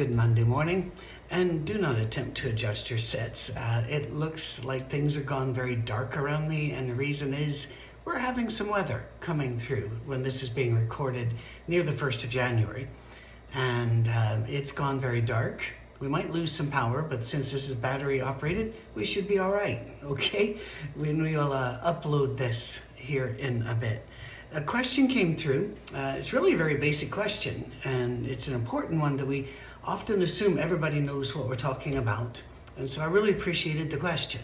Good Monday morning, and do not attempt to adjust your sets. Uh, it looks like things are gone very dark around me, and the reason is we're having some weather coming through when this is being recorded near the 1st of January, and uh, it's gone very dark. We might lose some power, but since this is battery operated, we should be all right, okay? When we will uh, upload this here in a bit. A question came through. Uh, it's really a very basic question, and it's an important one that we often assume everybody knows what we're talking about. And so I really appreciated the question.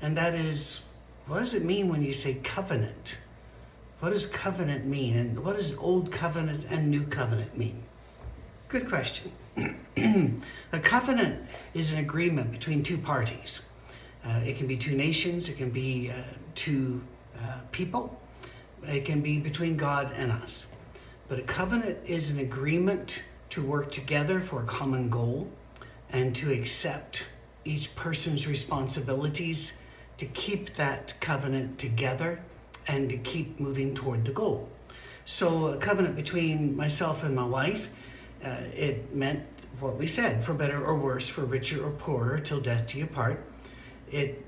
And that is, what does it mean when you say covenant? What does covenant mean? And what does old covenant and new covenant mean? Good question. a covenant is an agreement between two parties. Uh, it can be two nations, it can be uh, two uh, people, it can be between God and us. But a covenant is an agreement to work together for a common goal and to accept each person's responsibilities to keep that covenant together and to keep moving toward the goal. So, a covenant between myself and my wife, uh, it meant what we said for better or worse, for richer or poorer, till death do you part. It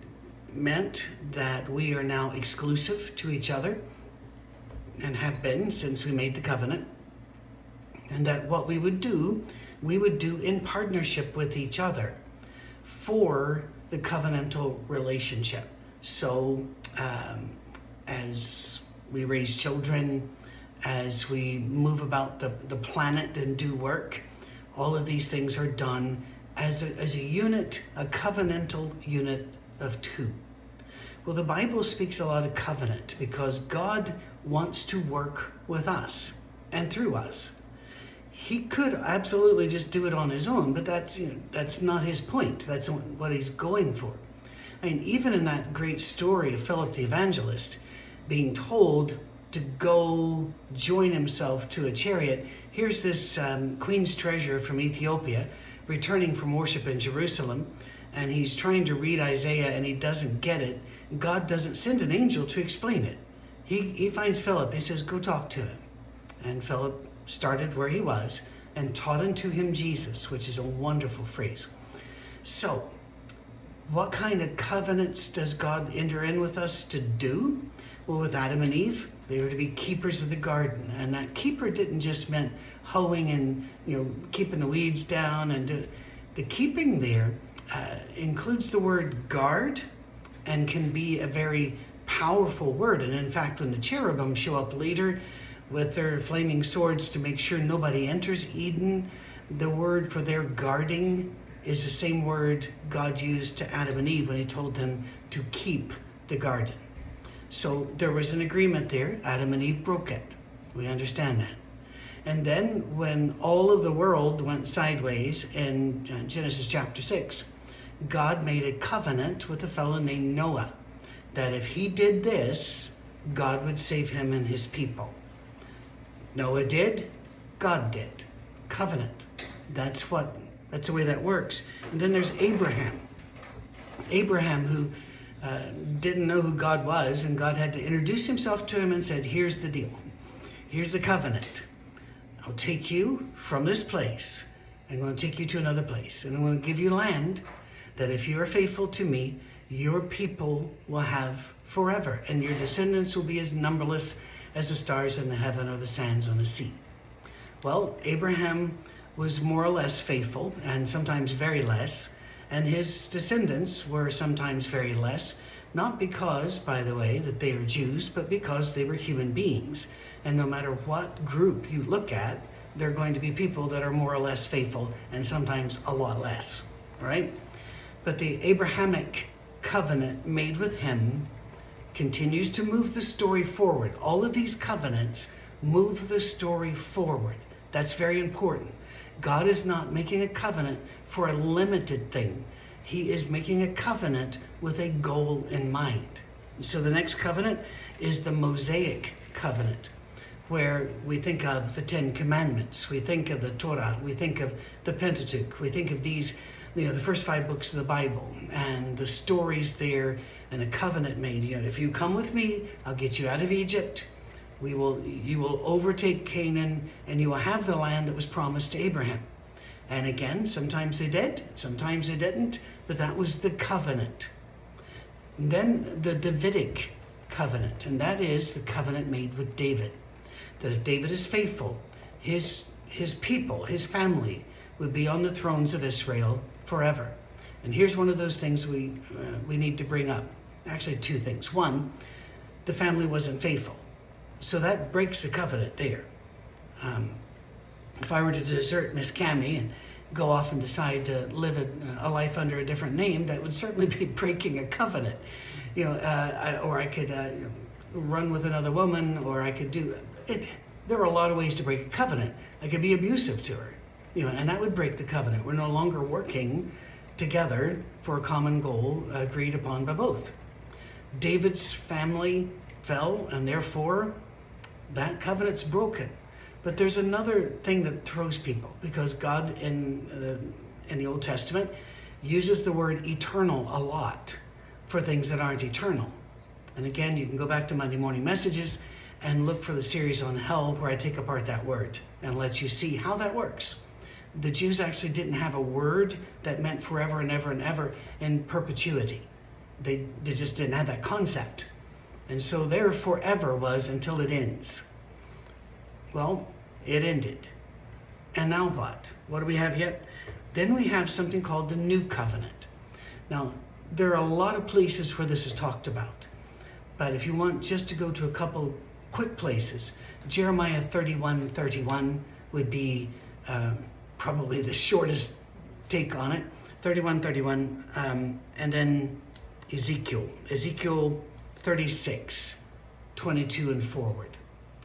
meant that we are now exclusive to each other and have been since we made the covenant and that what we would do, we would do in partnership with each other for the covenantal relationship. So, um, as we raise children, as we move about the, the planet and do work, all of these things are done as a, as a unit, a covenantal unit of two. Well, the Bible speaks a lot of covenant because God wants to work with us and through us he could absolutely just do it on his own, but that's you know, that's not his point. That's what he's going for. I mean, even in that great story of Philip the Evangelist being told to go join himself to a chariot, here's this um, queen's treasure from Ethiopia returning from worship in Jerusalem, and he's trying to read Isaiah and he doesn't get it. God doesn't send an angel to explain it. He, he finds Philip, he says, Go talk to him. And Philip started where he was and taught unto him Jesus, which is a wonderful phrase. So, what kind of covenants does God enter in with us to do? Well, with Adam and Eve, they were to be keepers of the garden, and that keeper didn't just mean hoeing and you know keeping the weeds down. And do, the keeping there uh, includes the word guard, and can be a very powerful word. And in fact, when the cherubim show up later, with their flaming swords to make sure nobody enters Eden. The word for their guarding is the same word God used to Adam and Eve when he told them to keep the garden. So there was an agreement there. Adam and Eve broke it. We understand that. And then when all of the world went sideways in uh, Genesis chapter 6, God made a covenant with a fellow named Noah that if he did this, God would save him and his people. Noah did, God did. Covenant. That's what that's the way that works. And then there's Abraham. Abraham who uh, didn't know who God was, and God had to introduce himself to him and said, Here's the deal. Here's the covenant. I'll take you from this place. I'm going to take you to another place. And I'm going to give you land that if you are faithful to me, your people will have forever, and your descendants will be as numberless as the stars in the heaven or the sands on the sea. Well, Abraham was more or less faithful, and sometimes very less, and his descendants were sometimes very less, not because, by the way, that they are Jews, but because they were human beings. And no matter what group you look at, there are going to be people that are more or less faithful, and sometimes a lot less, right? But the Abrahamic covenant made with him continues to move the story forward. All of these covenants move the story forward. That's very important. God is not making a covenant for a limited thing. He is making a covenant with a goal in mind. So the next covenant is the Mosaic covenant, where we think of the Ten Commandments, we think of the Torah, we think of the Pentateuch, we think of these, you know, the first five books of the Bible and the stories there and a covenant made. You know, if you come with me, I'll get you out of Egypt. We will, you will overtake Canaan, and you will have the land that was promised to Abraham. And again, sometimes they did, sometimes they didn't, but that was the covenant. And then the Davidic covenant, and that is the covenant made with David. That if David is faithful, his, his people, his family, would be on the thrones of Israel forever. And here's one of those things we, uh, we need to bring up. Actually, two things. One, the family wasn't faithful. So that breaks the covenant there. Um, if I were to desert Miss Cami and go off and decide to live a, a, life under a different name, that would certainly be breaking a covenant. You know, uh, I, or I could uh, run with another woman, or I could do it. There are a lot of ways to break a covenant. I could be abusive to her, you know, and that would break the covenant. We're no longer working together for a common goal agreed upon by both. David's family fell, and therefore that covenant's broken. But there's another thing that throws people because God in uh, in the Old Testament uses the word eternal a lot for things that aren't eternal. And again, you can go back to Monday morning messages and look for the series on hell where I take apart that word and let you see how that works. The Jews actually didn't have a word that meant forever and ever and ever in perpetuity. They, they just didn't have that concept. And so there forever was until it ends. Well, it ended. And now what? What do we have yet? Then we have something called the New Covenant. Now, there are a lot of places where this is talked about. But if you want just to go to a couple quick places, Jeremiah 31 31 would be um, probably the shortest take on it. 31 31. Um, and then Ezekiel. Ezekiel 36, 22 and forward.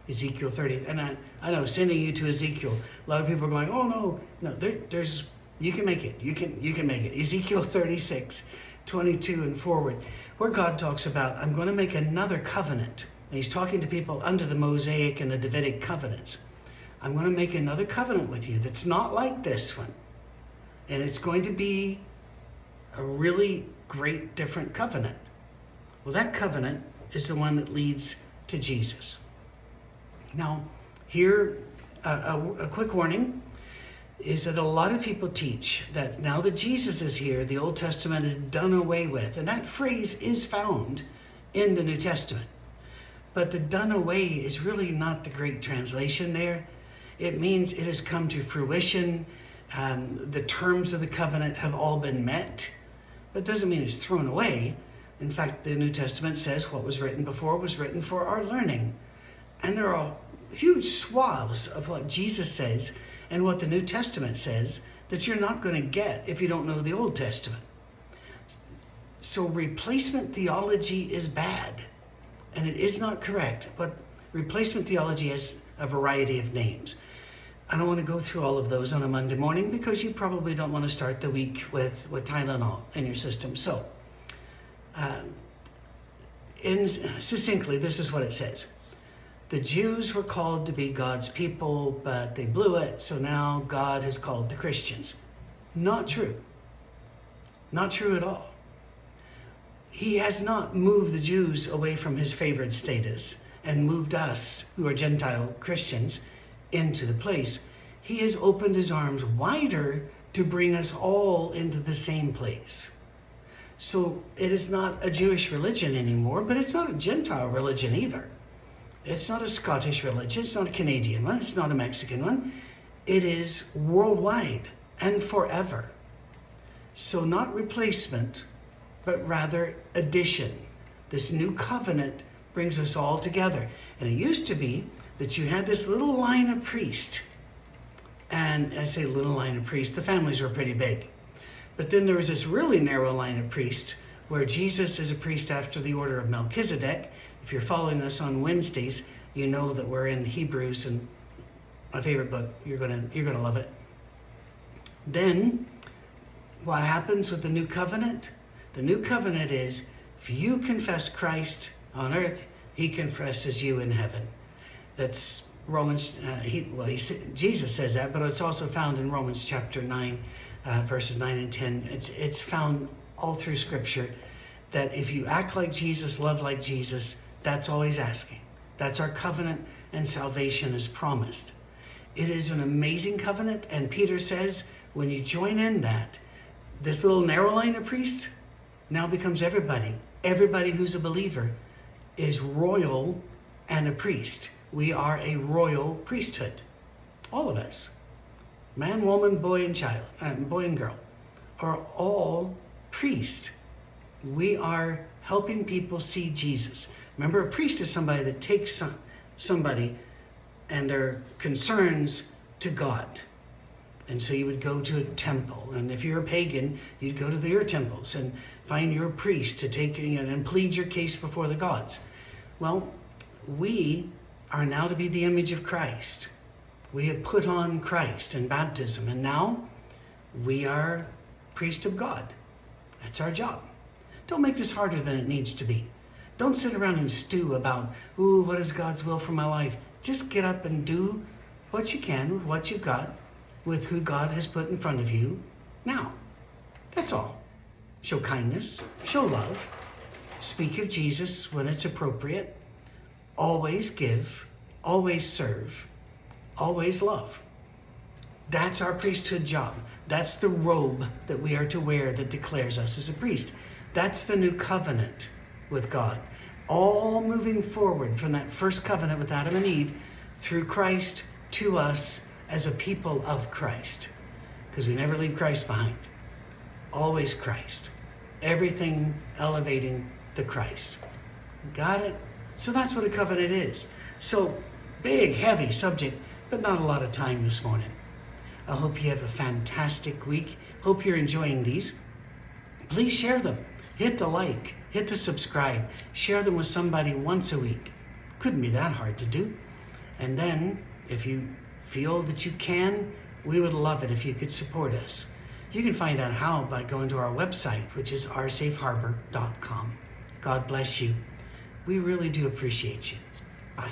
Ezekiel 30. And I, I know, sending you to Ezekiel, a lot of people are going, oh no, no, there, there's, you can make it. You can, you can make it. Ezekiel 36, 22 and forward, where God talks about, I'm going to make another covenant. And he's talking to people under the Mosaic and the Davidic covenants. I'm going to make another covenant with you that's not like this one. And it's going to be a really great different covenant. Well, that covenant is the one that leads to Jesus. Now, here, a, a, quick warning is that a lot of people teach that now that Jesus is here, the Old Testament is done away with. And that phrase is found in the New Testament. But the done away is really not the great translation there. It means it has come to fruition. Um, the terms of the covenant have all been met. It doesn't mean it's thrown away. In fact, the New Testament says what was written before was written for our learning. And there are huge swaths of what Jesus says and what the New Testament says that you're not going to get if you don't know the Old Testament. So replacement theology is bad and it is not correct, but replacement theology has a variety of names. I don't want to go through all of those on a Monday morning because you probably don't want to start the week with, with Tylenol in your system. So, um, in succinctly, this is what it says the Jews were called to be God's people, but they blew it, so now God has called the Christians. Not true. Not true at all. He has not moved the Jews away from his favored status and moved us, who are Gentile Christians, into the place. He has opened his arms wider to bring us all into the same place. So it is not a Jewish religion anymore, but it's not a Gentile religion either. It's not a Scottish religion, it's not a Canadian one, it's not a Mexican one. It is worldwide and forever. So, not replacement, but rather addition. This new covenant brings us all together. And it used to be that you had this little line of priests. And I say little line of priests, the families were pretty big. But then there was this really narrow line of priests where Jesus is a priest after the order of Melchizedek, if you're following us on Wednesdays, you know that we're in Hebrews and My favorite book. You're gonna you're gonna love it. Then, what happens with the new covenant? The new covenant is if you confess Christ on earth, He confesses you in heaven. That's Romans. Uh, he, well, he, Jesus says that, but it's also found in Romans chapter nine, uh, verses nine and ten. It's it's found all through Scripture that if you act like Jesus, love like Jesus, that's all He's asking. That's our covenant, and salvation is promised. It is an amazing covenant, and Peter says when you join in that, this little narrow line of priest now becomes everybody. Everybody who's a believer is royal and a priest. We are a royal priesthood. All of us. Man, woman, boy, and child, uh, boy and girl, are all priests. We are helping people see Jesus. Remember, a priest is somebody that takes some, somebody and their concerns to God. And so you would go to a temple, and if you're a pagan, you'd go to their temples and find your priest to take you know, and plead your case before the gods. Well, we are now to be the image of Christ. We have put on Christ in baptism, and now we are priest of God. That's our job. Don't make this harder than it needs to be. Don't sit around and stew about, ooh, what is God's will for my life? Just get up and do what you can with what you've got, with who God has put in front of you now. That's all. Show kindness, show love, speak of Jesus when it's appropriate, always give, always serve, always love. That's our priesthood job. That's the robe that we are to wear that declares us as a priest. That's the new covenant with God. All moving forward from that first covenant with Adam and Eve through Christ to us as a people of Christ. Because we never leave Christ behind. Always Christ. Everything elevating the Christ. Got it? So that's what a covenant is. So, big, heavy subject, but not a lot of time this morning. I hope you have a fantastic week. Hope you're enjoying these. Please share them. Hit the like, hit the subscribe, share them with somebody once a week. Couldn't be that hard to do. And then, if you feel that you can, we would love it if you could support us. You can find out how by going to our website, which is oursafeharbor.com. God bless you. We really do appreciate you. Bye.